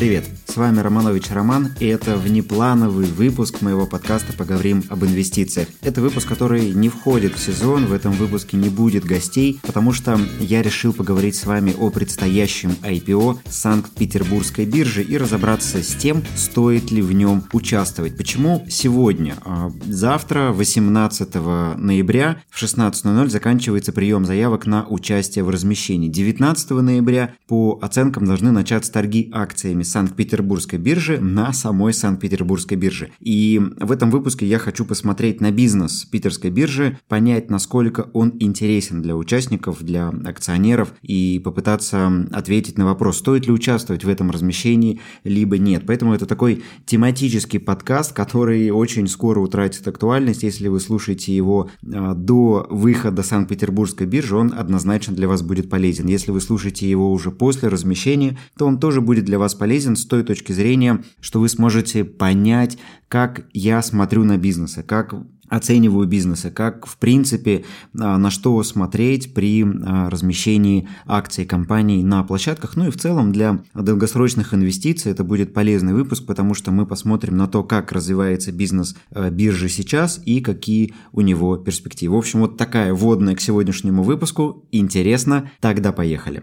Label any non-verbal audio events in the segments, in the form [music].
Привет, с вами Романович Роман, и это внеплановый выпуск моего подкаста «Поговорим об инвестициях». Это выпуск, который не входит в сезон, в этом выпуске не будет гостей, потому что я решил поговорить с вами о предстоящем IPO Санкт-Петербургской биржи и разобраться с тем, стоит ли в нем участвовать. Почему сегодня? А, завтра, 18 ноября в 16.00 заканчивается прием заявок на участие в размещении. 19 ноября по оценкам должны начаться торги акциями акциями Санкт-Петербургской биржи на самой Санкт-Петербургской бирже. И в этом выпуске я хочу посмотреть на бизнес питерской биржи, понять, насколько он интересен для участников, для акционеров и попытаться ответить на вопрос, стоит ли участвовать в этом размещении, либо нет. Поэтому это такой тематический подкаст, который очень скоро утратит актуальность. Если вы слушаете его а, до выхода Санкт-Петербургской биржи, он однозначно для вас будет полезен. Если вы слушаете его уже после размещения, то он тоже будет для вас полезен полезен с той точки зрения, что вы сможете понять, как я смотрю на бизнесы, как оцениваю бизнесы, как в принципе а, на что смотреть при а, размещении акций компаний на площадках. Ну и в целом для долгосрочных инвестиций это будет полезный выпуск, потому что мы посмотрим на то, как развивается бизнес а, биржи сейчас и какие у него перспективы. В общем, вот такая вводная к сегодняшнему выпуску. Интересно? Тогда поехали.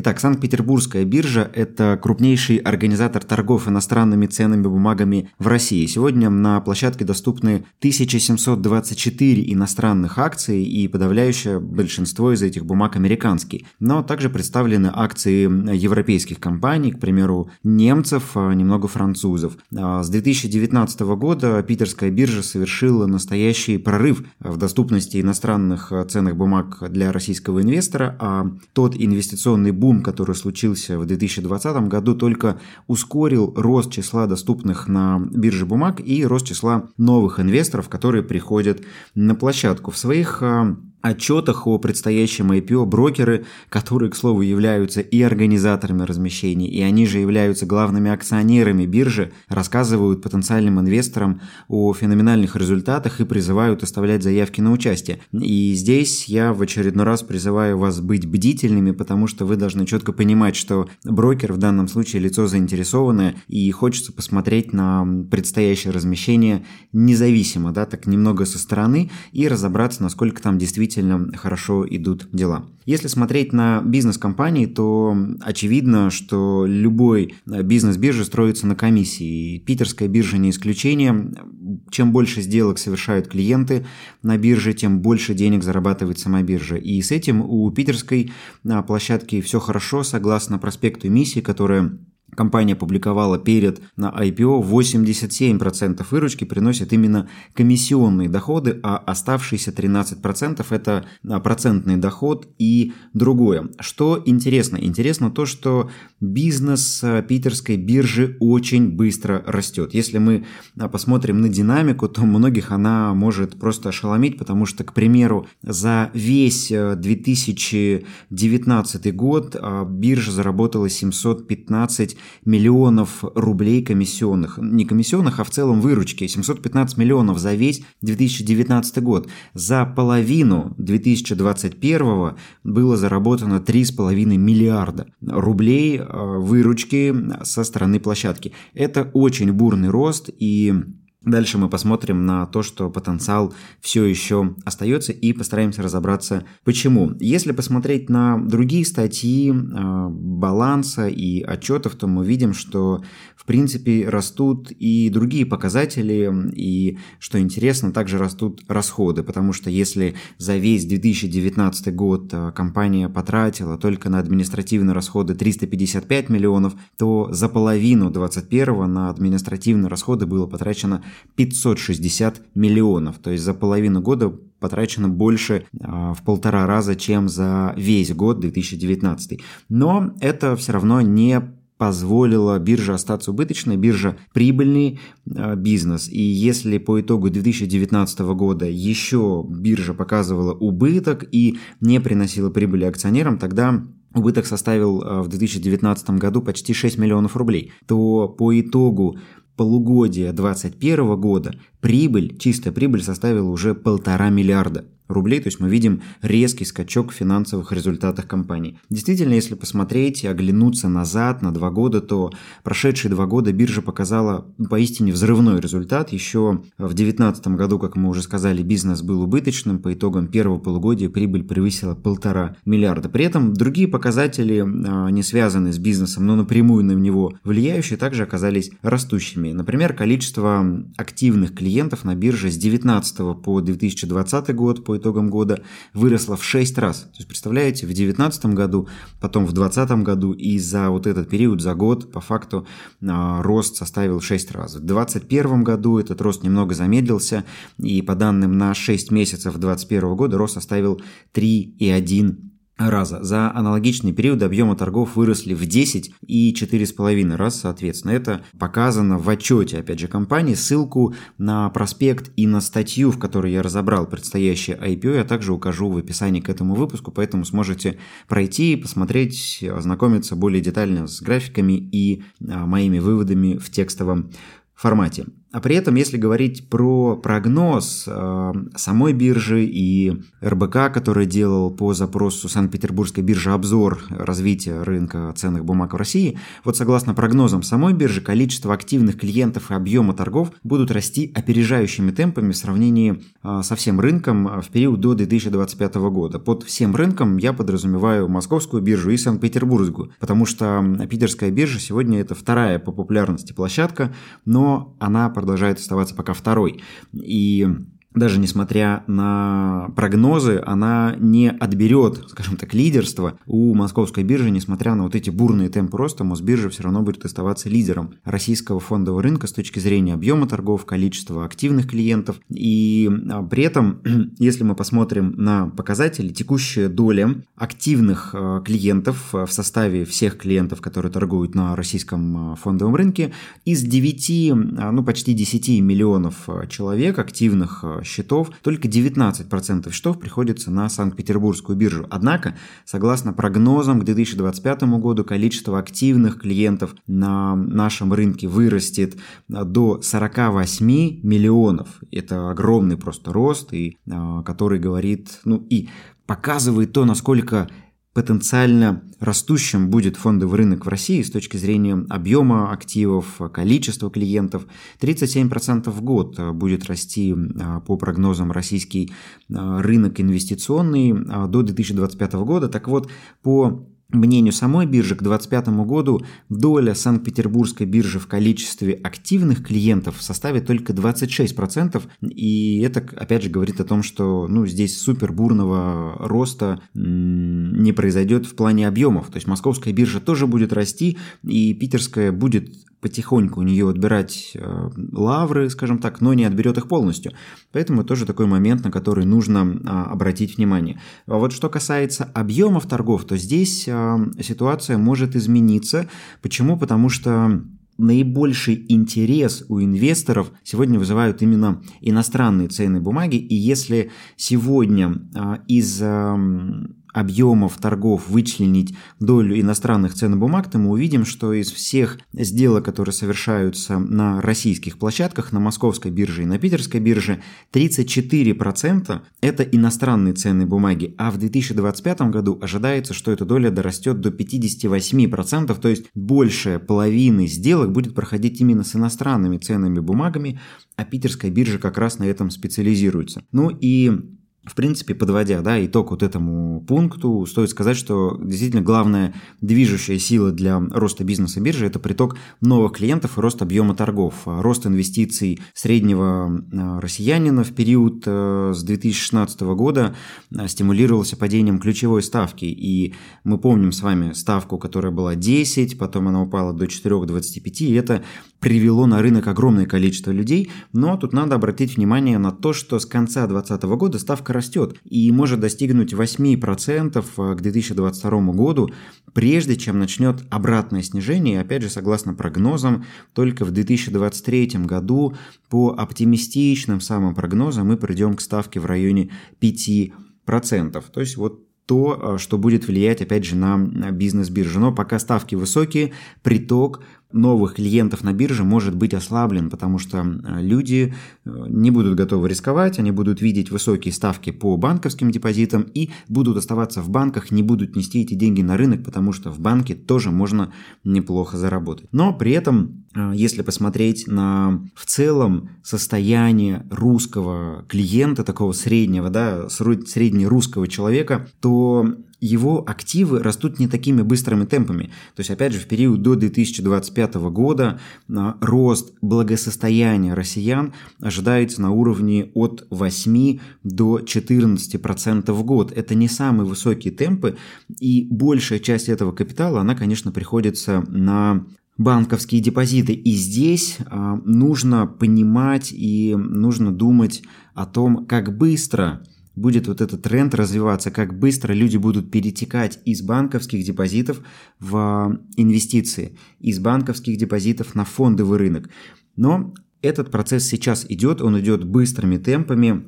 Итак, Санкт-Петербургская биржа – это крупнейший организатор торгов иностранными ценными бумагами в России. Сегодня на площадке доступны 1724 иностранных акций и подавляющее большинство из этих бумаг американские. Но также представлены акции европейских компаний, к примеру, немцев, а немного французов. А с 2019 года питерская биржа совершила настоящий прорыв в доступности иностранных ценных бумаг для российского инвестора, а тот инвестиционный бум, бум, который случился в 2020 году, только ускорил рост числа доступных на бирже бумаг и рост числа новых инвесторов, которые приходят на площадку. В своих а, отчетах о предстоящем IPO брокеры, которые, к слову, являются и организаторами размещений, и они же являются главными акционерами биржи, рассказывают потенциальным инвесторам о феноменальных результатах и призывают оставлять заявки на участие. И здесь я в очередной раз призываю вас быть бдительными, потому что вы должны четко понимать, что брокер в данном случае лицо заинтересованное, и хочется посмотреть на предстоящее размещение независимо, да, так немного со стороны, и разобраться, насколько там действительно действительно хорошо идут дела. Если смотреть на бизнес-компании, то очевидно, что любой бизнес биржи строится на комиссии. питерская биржа не исключение. Чем больше сделок совершают клиенты на бирже, тем больше денег зарабатывает сама биржа. И с этим у питерской а, площадки все хорошо, согласно проспекту эмиссии, которая компания опубликовала перед на IPO, 87% выручки приносят именно комиссионные доходы, а оставшиеся 13% это а, процентный доход и другое. Что интересно? Интересно то, что бизнес а, питерской биржи очень быстро растет. Если мы а, посмотрим на динамику, то многих она может просто ошеломить, потому что, к примеру, за весь 2019 год биржа заработала 715 миллионов рублей комиссионных. Не комиссионных, а в целом выручки. 715 миллионов за весь 2019 год. За половину 2021 было заработано 3,5 миллиарда рублей э, выручки со стороны площадки. Это очень бурный рост и Дальше мы посмотрим на то, что потенциал все еще остается и постараемся разобраться, почему. Если посмотреть на другие статьи э, баланса и отчетов, то мы видим, что в принципе растут и другие показатели, и, что интересно, также растут расходы, потому что если за весь 2019 год э, компания потратила только на административные расходы 355 миллионов, то за половину 2021 на административные расходы было потрачено 560 миллионов. То есть за половину года потрачено больше а, в полтора раза, чем за весь год 2019. Но это все равно не позволило бирже остаться убыточной, биржа прибыльный э, бизнес. И если по итогу 2019 года еще биржа показывала убыток и не приносила прибыли акционерам, тогда убыток составил в 2019 году почти 6 миллионов рублей, то по итогу полугодия 2021 года прибыль, чистая прибыль составила уже полтора миллиарда рублей, то есть мы видим резкий скачок в финансовых результатах компании. Действительно, если посмотреть и оглянуться назад на два года, то прошедшие два года биржа показала поистине взрывной результат. Еще в 2019 году, как мы уже сказали, бизнес был убыточным, по итогам первого полугодия прибыль превысила полтора миллиарда. При этом другие показатели, а, не связанные с бизнесом, но напрямую на него влияющие, также оказались растущими. Например, количество активных клиентов на бирже с 2019 по 2020 год по итогам года выросло в 6 раз. То есть, представляете, в 2019 году, потом в 2020 году и за вот этот период, за год, по факту, а, рост составил 6 раз. В 2021 году этот рост немного замедлился, и по данным на 6 месяцев 2021 года рост составил 3,1 раза. За аналогичный период объемы торгов выросли в 10 и 4,5 раз, соответственно. Это показано в отчете, опять же, компании. Ссылку на проспект и на статью, в которой я разобрал предстоящее IPO, я также укажу в описании к этому выпуску, поэтому сможете пройти, посмотреть, ознакомиться более детально с графиками и а, моими выводами в текстовом формате. А при этом, если говорить про прогноз э, самой биржи и РБК, который делал по запросу Санкт-Петербургской биржи обзор развития рынка ценных бумаг в России, вот согласно прогнозам самой биржи, количество активных клиентов и объема торгов будут расти опережающими темпами в сравнении э, со всем рынком в период до 2025 года. Под всем рынком я подразумеваю московскую биржу и Санкт-Петербургскую, потому что питерская биржа сегодня это вторая по популярности площадка, но она продолжает оставаться пока второй. И даже несмотря на прогнозы, она не отберет, скажем так, лидерство у московской биржи, несмотря на вот эти бурные темпы роста, Мосбиржа все равно будет оставаться лидером российского фондового рынка с точки зрения объема торгов, количества активных клиентов. И а, при этом, [clears throat] если мы посмотрим на показатели, текущая доля активных а, клиентов в составе всех клиентов, которые торгуют на российском а, фондовом рынке, из 9, ну почти 10 миллионов человек активных счетов, только 19% счетов приходится на Санкт-Петербургскую биржу. Однако, согласно прогнозам к 2025 году, количество активных клиентов на нашем рынке вырастет до 48 миллионов. Это огромный просто рост, и, а, который говорит, ну и показывает то, насколько потенциально растущим будет фондовый рынок в России с точки зрения объема активов, количества клиентов. 37% в год будет расти а, по прогнозам российский а, рынок инвестиционный а, до 2025 года. Так вот, по мнению самой биржи, к 2025 году доля Санкт-Петербургской биржи в количестве активных клиентов составит только 26%, и это, опять же, говорит о том, что ну, здесь супер бурного роста не произойдет в плане объемов. То есть московская биржа тоже будет расти, и питерская будет потихоньку у нее отбирать э, лавры, скажем так, но не отберет их полностью. Поэтому тоже такой момент, на который нужно а, обратить внимание. А вот что касается объемов торгов, то здесь а, ситуация может измениться. Почему? Потому что наибольший интерес у инвесторов сегодня вызывают именно иностранные ценные бумаги. И если сегодня а, из объемов торгов вычленить долю иностранных ценных бумаг, то мы увидим, что из всех сделок, которые совершаются на российских площадках, на московской бирже и на питерской бирже, 34% это иностранные ценные бумаги, а в 2025 году ожидается, что эта доля дорастет до 58%, то есть большая половины сделок будет проходить именно с иностранными ценными бумагами, а питерская биржа как раз на этом специализируется. Ну и в принципе, подводя да, итог вот этому пункту, стоит сказать, что действительно главная движущая сила для роста бизнеса биржи – это приток новых клиентов и рост объема торгов. Рост инвестиций среднего а, россиянина в период э, с 2016 года а, стимулировался падением ключевой ставки. И мы помним с вами ставку, которая была 10, потом она упала до 4,25, и это привело на рынок огромное количество людей. Но тут надо обратить внимание на то, что с конца 2020 года ставка растет и может достигнуть 8% э, к 2022 году, прежде чем начнет обратное снижение. Опять же, согласно прогнозам, только в 2023 году по оптимистичным самым прогнозам мы придем к ставке в районе 5%. То есть вот то, что будет влиять, опять же, на бизнес биржи. Но пока ставки высокие, приток новых клиентов на бирже может быть ослаблен, потому что э, люди э, не будут готовы рисковать, они будут видеть высокие ставки по банковским депозитам и будут оставаться в банках, не будут нести эти деньги на рынок, потому что в банке тоже можно неплохо заработать. Но при этом, э, если посмотреть на в целом состояние русского клиента, такого среднего, да, среднерусского человека, то его активы растут не такими быстрыми темпами. То есть, опять же, в период до 2025 года а, рост благосостояния россиян ожидается на уровне от 8 до 14% в год. Это не самые высокие темпы, и большая часть этого капитала, она, конечно, приходится на банковские депозиты. И здесь а, нужно понимать и нужно думать о том, как быстро будет вот этот тренд развиваться, как быстро люди будут перетекать из банковских депозитов в инвестиции, из банковских депозитов на фондовый рынок. Но этот процесс сейчас идет, он идет быстрыми темпами,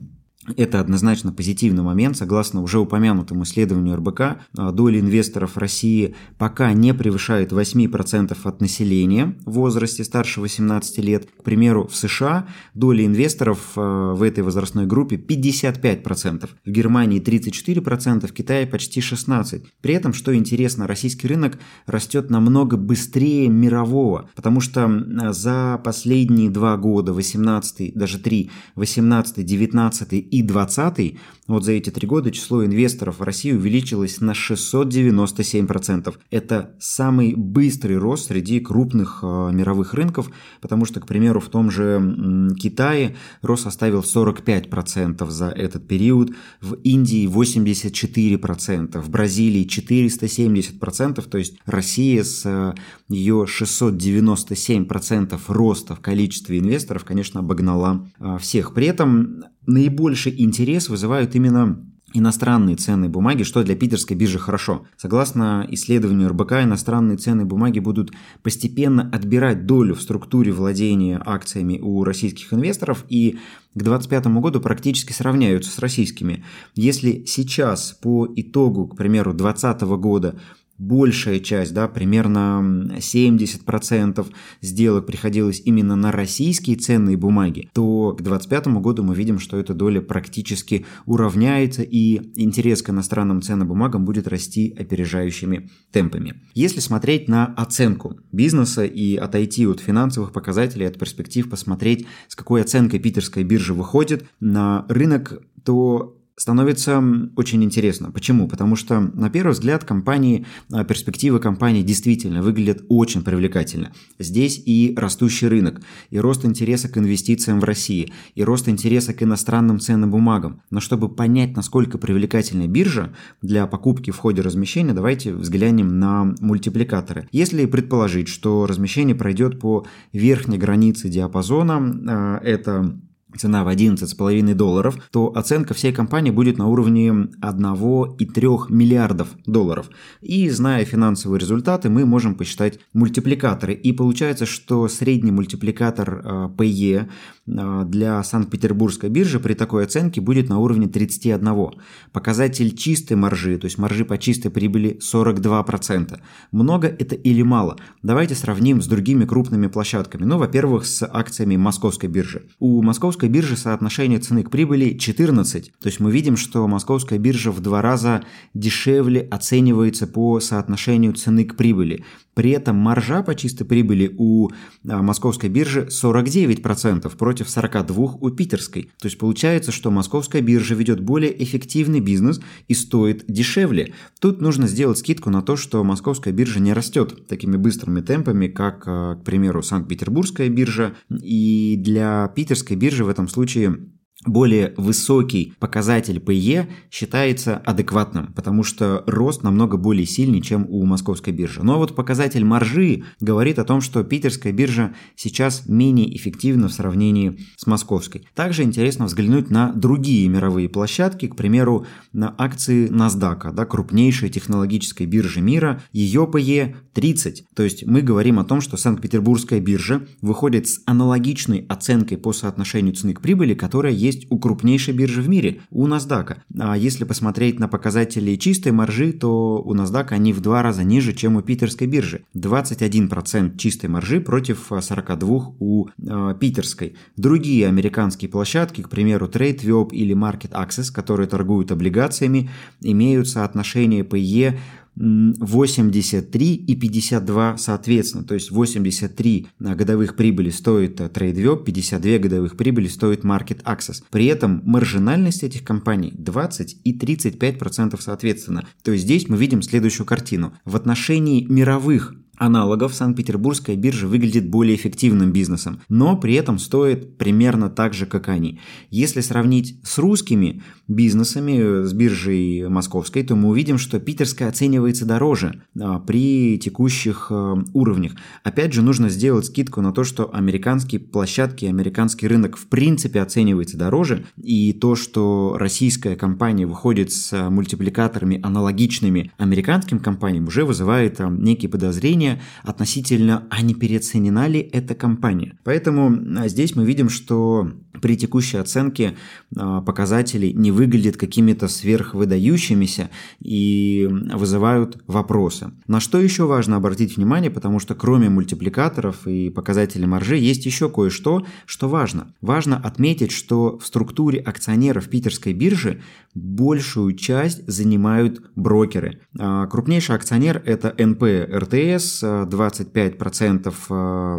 это однозначно позитивный момент. Согласно уже упомянутому исследованию РБК, а, доля инвесторов России пока не превышает 8% от населения в возрасте старше 18 лет. К примеру, в США доля инвесторов а, в этой возрастной группе 55%, в Германии 34%, в Китае почти 16%. При этом, что интересно, российский рынок растет намного быстрее мирового, потому что за последние два года, 18 даже 3, 18 19 и 2020, вот за эти три года число инвесторов в России увеличилось на 697%. Это самый быстрый рост среди крупных э, мировых рынков, потому что, к примеру, в том же Китае рост составил 45% за этот период, в Индии 84%, в Бразилии 470%, то есть Россия с э, ее 697% роста в количестве инвесторов, конечно, обогнала э, всех. При этом наибольший интерес вызывают именно иностранные ценные бумаги, что для питерской биржи хорошо. Согласно исследованию РБК, иностранные ценные бумаги будут постепенно отбирать долю в структуре владения акциями у российских инвесторов и к 2025 году практически сравняются с российскими. Если сейчас по итогу, к примеру, 2020 года большая часть, да, примерно 70% сделок приходилось именно на российские ценные бумаги, то к 2025 году мы видим, что эта доля практически уравняется и интерес к иностранным ценным бумагам будет расти опережающими темпами. Если смотреть на оценку бизнеса и отойти от финансовых показателей, от перспектив посмотреть, с какой оценкой питерская биржа выходит на рынок, то становится очень интересно. Почему? Потому что, на первый взгляд, компании, а, перспективы компании действительно выглядят очень привлекательно. Здесь и растущий рынок, и рост интереса к инвестициям в России, и рост интереса к иностранным ценным бумагам. Но чтобы понять, насколько привлекательна биржа для покупки в ходе размещения, давайте взглянем на мультипликаторы. Если предположить, что размещение пройдет по верхней границе диапазона, а, это цена в 11,5 долларов, то оценка всей компании будет на уровне 1,3 миллиардов долларов. И зная финансовые результаты, мы можем посчитать мультипликаторы. И получается, что средний мультипликатор PE а, для Санкт-Петербургской биржи при такой оценке будет на уровне 31. Показатель чистой маржи, то есть маржи по чистой прибыли 42%. Много это или мало? Давайте сравним с другими крупными площадками. Ну, во-первых, с акциями Московской биржи. У Московской биржи соотношение цены к прибыли 14. То есть мы видим, что Московская биржа в два раза дешевле оценивается по соотношению цены к прибыли. При этом маржа по чистой прибыли у а, московской биржи 49% против 42% у питерской. То есть получается, что московская биржа ведет более эффективный бизнес и стоит дешевле. Тут нужно сделать скидку на то, что московская биржа не растет такими быстрыми темпами, как, а, к примеру, Санкт-Петербургская биржа. И для питерской биржи в этом случае более высокий показатель PE считается адекватным, потому что рост намного более сильный, чем у московской биржи. Но вот показатель маржи говорит о том, что питерская биржа сейчас менее эффективна в сравнении с московской. Также интересно взглянуть на другие мировые площадки, к примеру, на акции NASDAQ, да, крупнейшей технологической биржи мира, ее PE 30. То есть мы говорим о том, что Санкт-Петербургская биржа выходит с аналогичной оценкой по соотношению цены к прибыли, которая есть есть у крупнейшей биржи в мире, у NASDAQ. А если посмотреть на показатели чистой маржи, то у NASDAQ они в два раза ниже, чем у питерской биржи. 21% чистой маржи против 42% у э, питерской. Другие американские площадки, к примеру, TradeWeb или Market Access, которые торгуют облигациями, имеют соотношение PE 83 и 52 соответственно. То есть 83 годовых прибыли стоит TradeView, 52 годовых прибыли стоит Market Access. При этом маржинальность этих компаний 20 и 35% соответственно. То есть здесь мы видим следующую картину. В отношении мировых аналогов Санкт-Петербургская биржа выглядит более эффективным бизнесом, но при этом стоит примерно так же, как они. Если сравнить с русскими бизнесами, с биржей московской, то мы увидим, что питерская оценивается дороже а, при текущих а, уровнях. Опять же, нужно сделать скидку на то, что американские площадки, американский рынок в принципе оценивается дороже, и то, что российская компания выходит с мультипликаторами аналогичными американским компаниям, уже вызывает а, некие подозрения, мнение относительно, а не переоценена ли эта компания. Поэтому а, здесь мы видим, что при текущей оценке а, показатели не выглядят какими-то сверхвыдающимися и вызывают вопросы. На что еще важно обратить внимание, потому что кроме мультипликаторов и показателей маржи есть еще кое-что, что важно. Важно отметить, что в структуре акционеров питерской биржи большую часть занимают брокеры. А, крупнейший акционер это НП РТС, 25% а,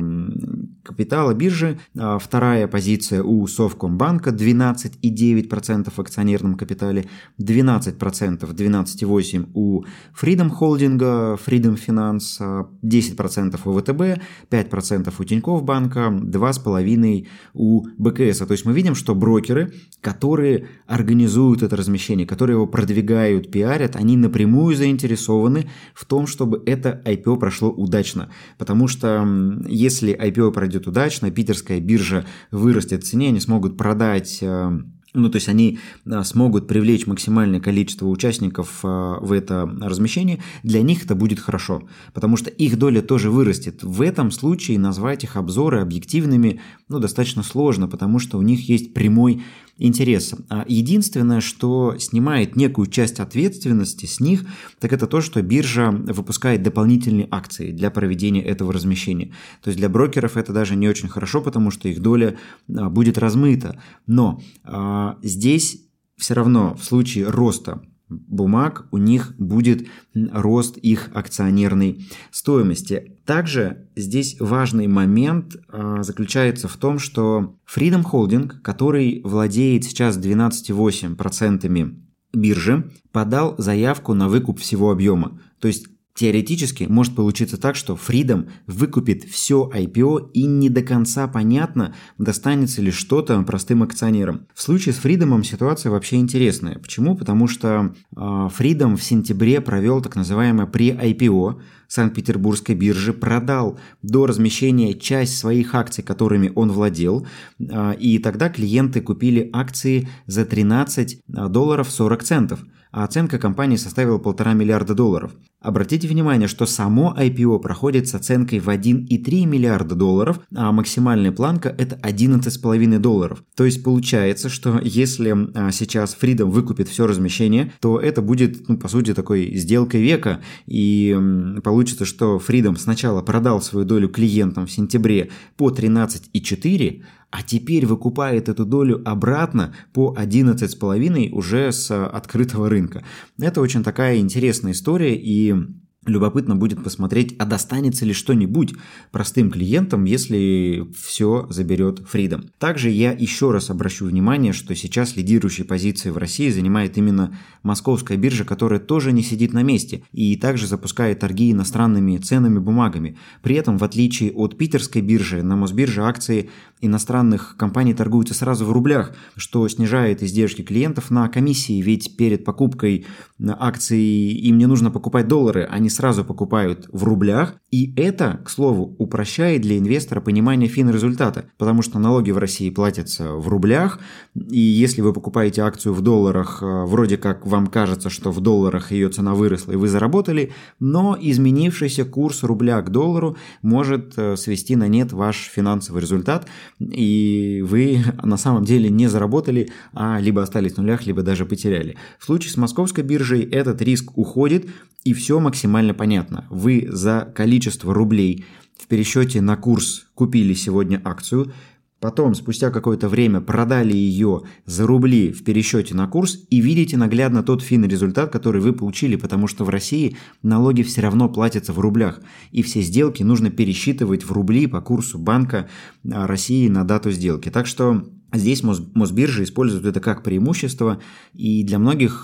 капитала биржи, вторая позиция у Совкомбанка 12,9% в акционерном капитале, 12%, 12,8% у Freedom Холдинга, Freedom Finance, 10% у ВТБ, 5% у Тинькофф банка, 2,5% у БКС. То есть мы видим, что брокеры, которые организуют это размещение, которые его продвигают, пиарят, они напрямую заинтересованы в том, чтобы это IPO прошло удачно. Потому что если IPO пройдет удачно, питерская биржа вырастет в цене, они смогут продать э, ну, то есть они э, смогут привлечь максимальное количество участников э, в это размещение, для них это будет хорошо, потому что их доля тоже вырастет. В этом случае назвать их обзоры объективными, ну, достаточно сложно, потому что у них есть прямой интерес. А единственное, что снимает некую часть ответственности с них, так это то, что биржа выпускает дополнительные акции для проведения этого размещения. То есть для брокеров это даже не очень хорошо, потому что их доля а, будет размыта. Но а, здесь все равно в случае роста бумаг у них будет рост их акционерной стоимости. Также здесь важный момент а, заключается в том, что Freedom Holding, который владеет сейчас 12,8% биржи, подал заявку на выкуп всего объема. То есть Теоретически может получиться так, что Freedom выкупит все IPO и не до конца понятно, достанется ли что-то простым акционерам. В случае с Freedom ситуация вообще интересная. Почему? Потому что э, Freedom в сентябре провел так называемое pre-IPO Санкт-Петербургской биржи, продал до размещения часть своих акций, которыми он владел, э, и тогда клиенты купили акции за 13 долларов 40 центов а оценка компании составила полтора миллиарда долларов. Обратите внимание, что само IPO проходит с оценкой в 1,3 миллиарда долларов, а максимальная планка это 11,5 долларов. То есть получается, что если а, сейчас Freedom выкупит все размещение, то это будет, ну, по сути, такой сделкой века. И получится, что Freedom сначала продал свою долю клиентам в сентябре по 13,4, а теперь выкупает эту долю обратно по 11,5 уже с открытого рынка. Это очень такая интересная история и olayım Любопытно будет посмотреть, а достанется ли что-нибудь простым клиентам, если все заберет Freedom. Также я еще раз обращу внимание, что сейчас лидирующие позиции в России занимает именно московская биржа, которая тоже не сидит на месте и также запускает торги иностранными ценными бумагами. При этом, в отличие от питерской биржи, на Мосбирже акции иностранных компаний торгуются сразу в рублях, что снижает издержки клиентов на комиссии, ведь перед покупкой акций им не нужно покупать доллары, они сразу покупают в рублях, И это, к слову, упрощает для инвестора понимание фин-результата, потому что налоги в России платятся в рублях, и если вы покупаете акцию в долларах, э, вроде как вам кажется, что в долларах ее цена выросла и вы заработали, но изменившийся курс рубля к доллару может э, свести на нет ваш финансовый результат, и вы на самом деле не заработали, а либо остались в нулях, либо даже потеряли. В случае с московской биржей этот риск уходит, и все максимально понятно. Вы за количество рублей в пересчете на курс купили сегодня акцию, потом спустя какое-то время продали ее за рубли в пересчете на курс и видите наглядно тот финный результат, который вы получили, потому что в России налоги все равно платятся в рублях, и все сделки нужно пересчитывать в рубли по курсу банка а, России на дату сделки. Так что Здесь Мосбиржа использует это как преимущество, и для многих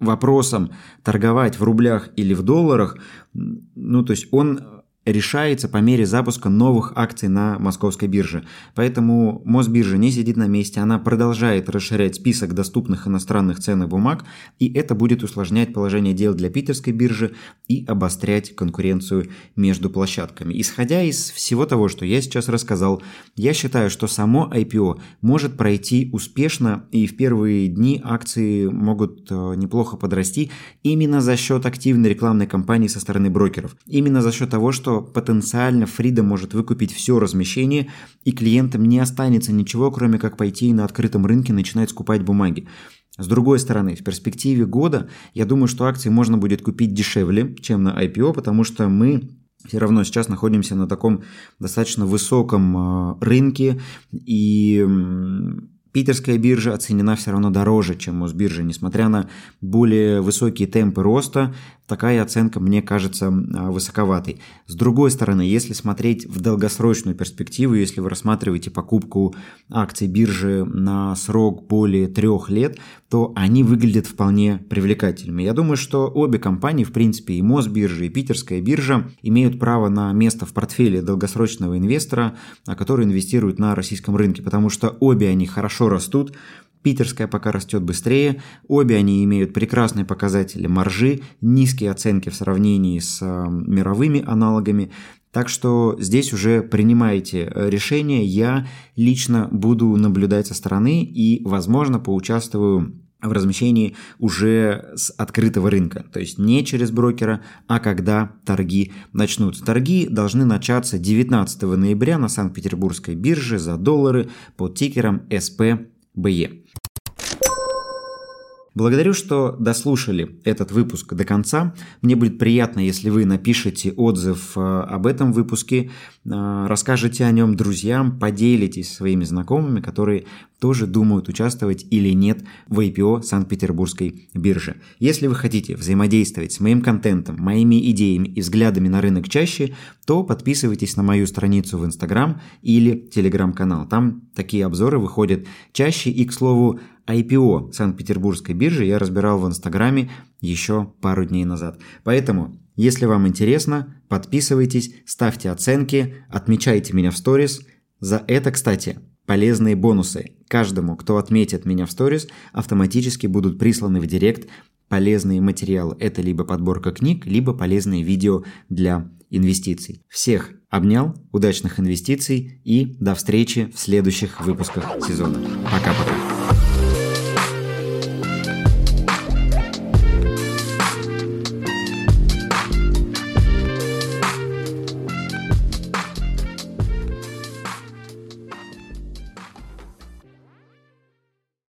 вопросом торговать в рублях или в долларах, ну, то есть он решается по мере запуска новых акций на московской бирже. Поэтому Мосбиржа не сидит на месте, она продолжает расширять список доступных иностранных ценных бумаг, и это будет усложнять положение дел для питерской биржи и обострять конкуренцию между площадками. Исходя из всего того, что я сейчас рассказал, я считаю, что само IPO может пройти успешно, и в первые дни акции могут э, неплохо подрасти именно за счет активной рекламной кампании со стороны брокеров. Именно за счет того, что потенциально Фрида может выкупить все размещение, и клиентам не останется ничего, кроме как пойти на открытом рынке начинать скупать бумаги. С другой стороны, в перспективе года я думаю, что акции можно будет купить дешевле, чем на IPO, потому что мы все равно сейчас находимся на таком достаточно высоком а, рынке, и Питерская биржа оценена все равно дороже, чем Мосбиржа, несмотря на более высокие темпы роста, такая оценка мне кажется а, высоковатой. С другой стороны, если смотреть в долгосрочную перспективу, если вы рассматриваете покупку акций биржи на срок более трех лет, то они выглядят вполне привлекательными. Я думаю, что обе компании, в принципе, и Мосбиржа, и Питерская биржа, имеют право на место в портфеле долгосрочного инвестора, который инвестирует на российском рынке, потому что обе они хорошо растут, Питерская пока растет быстрее, обе они имеют прекрасные показатели маржи, низкие оценки в сравнении с э, мировыми аналогами, так что здесь уже принимайте э, решение, я лично буду наблюдать со стороны и, возможно, поучаствую в размещении уже с открытого рынка, то есть не через брокера, а когда торги начнутся. Торги должны начаться 19 ноября на Санкт-Петербургской бирже за доллары под тикером SPBE. Благодарю, что дослушали этот выпуск до конца. Мне будет приятно, если вы напишите отзыв э, об этом выпуске, э, расскажете о нем друзьям, поделитесь своими знакомыми, которые тоже думают участвовать или нет в IPO Санкт-Петербургской биржи. Если вы хотите взаимодействовать с моим контентом, моими идеями и взглядами на рынок чаще, то подписывайтесь на мою страницу в Инстаграм или Телеграм-канал. Там такие обзоры выходят чаще и, к слову, IPO Санкт-Петербургской биржи я разбирал в Инстаграме еще пару дней назад. Поэтому, если вам интересно, подписывайтесь, ставьте оценки, отмечайте меня в сторис. За это, кстати, полезные бонусы. Каждому, кто отметит меня в сторис, автоматически будут присланы в директ полезные материалы. Это либо подборка книг, либо полезные видео для инвестиций. Всех обнял, удачных инвестиций и до встречи в следующих выпусках сезона. Пока-пока.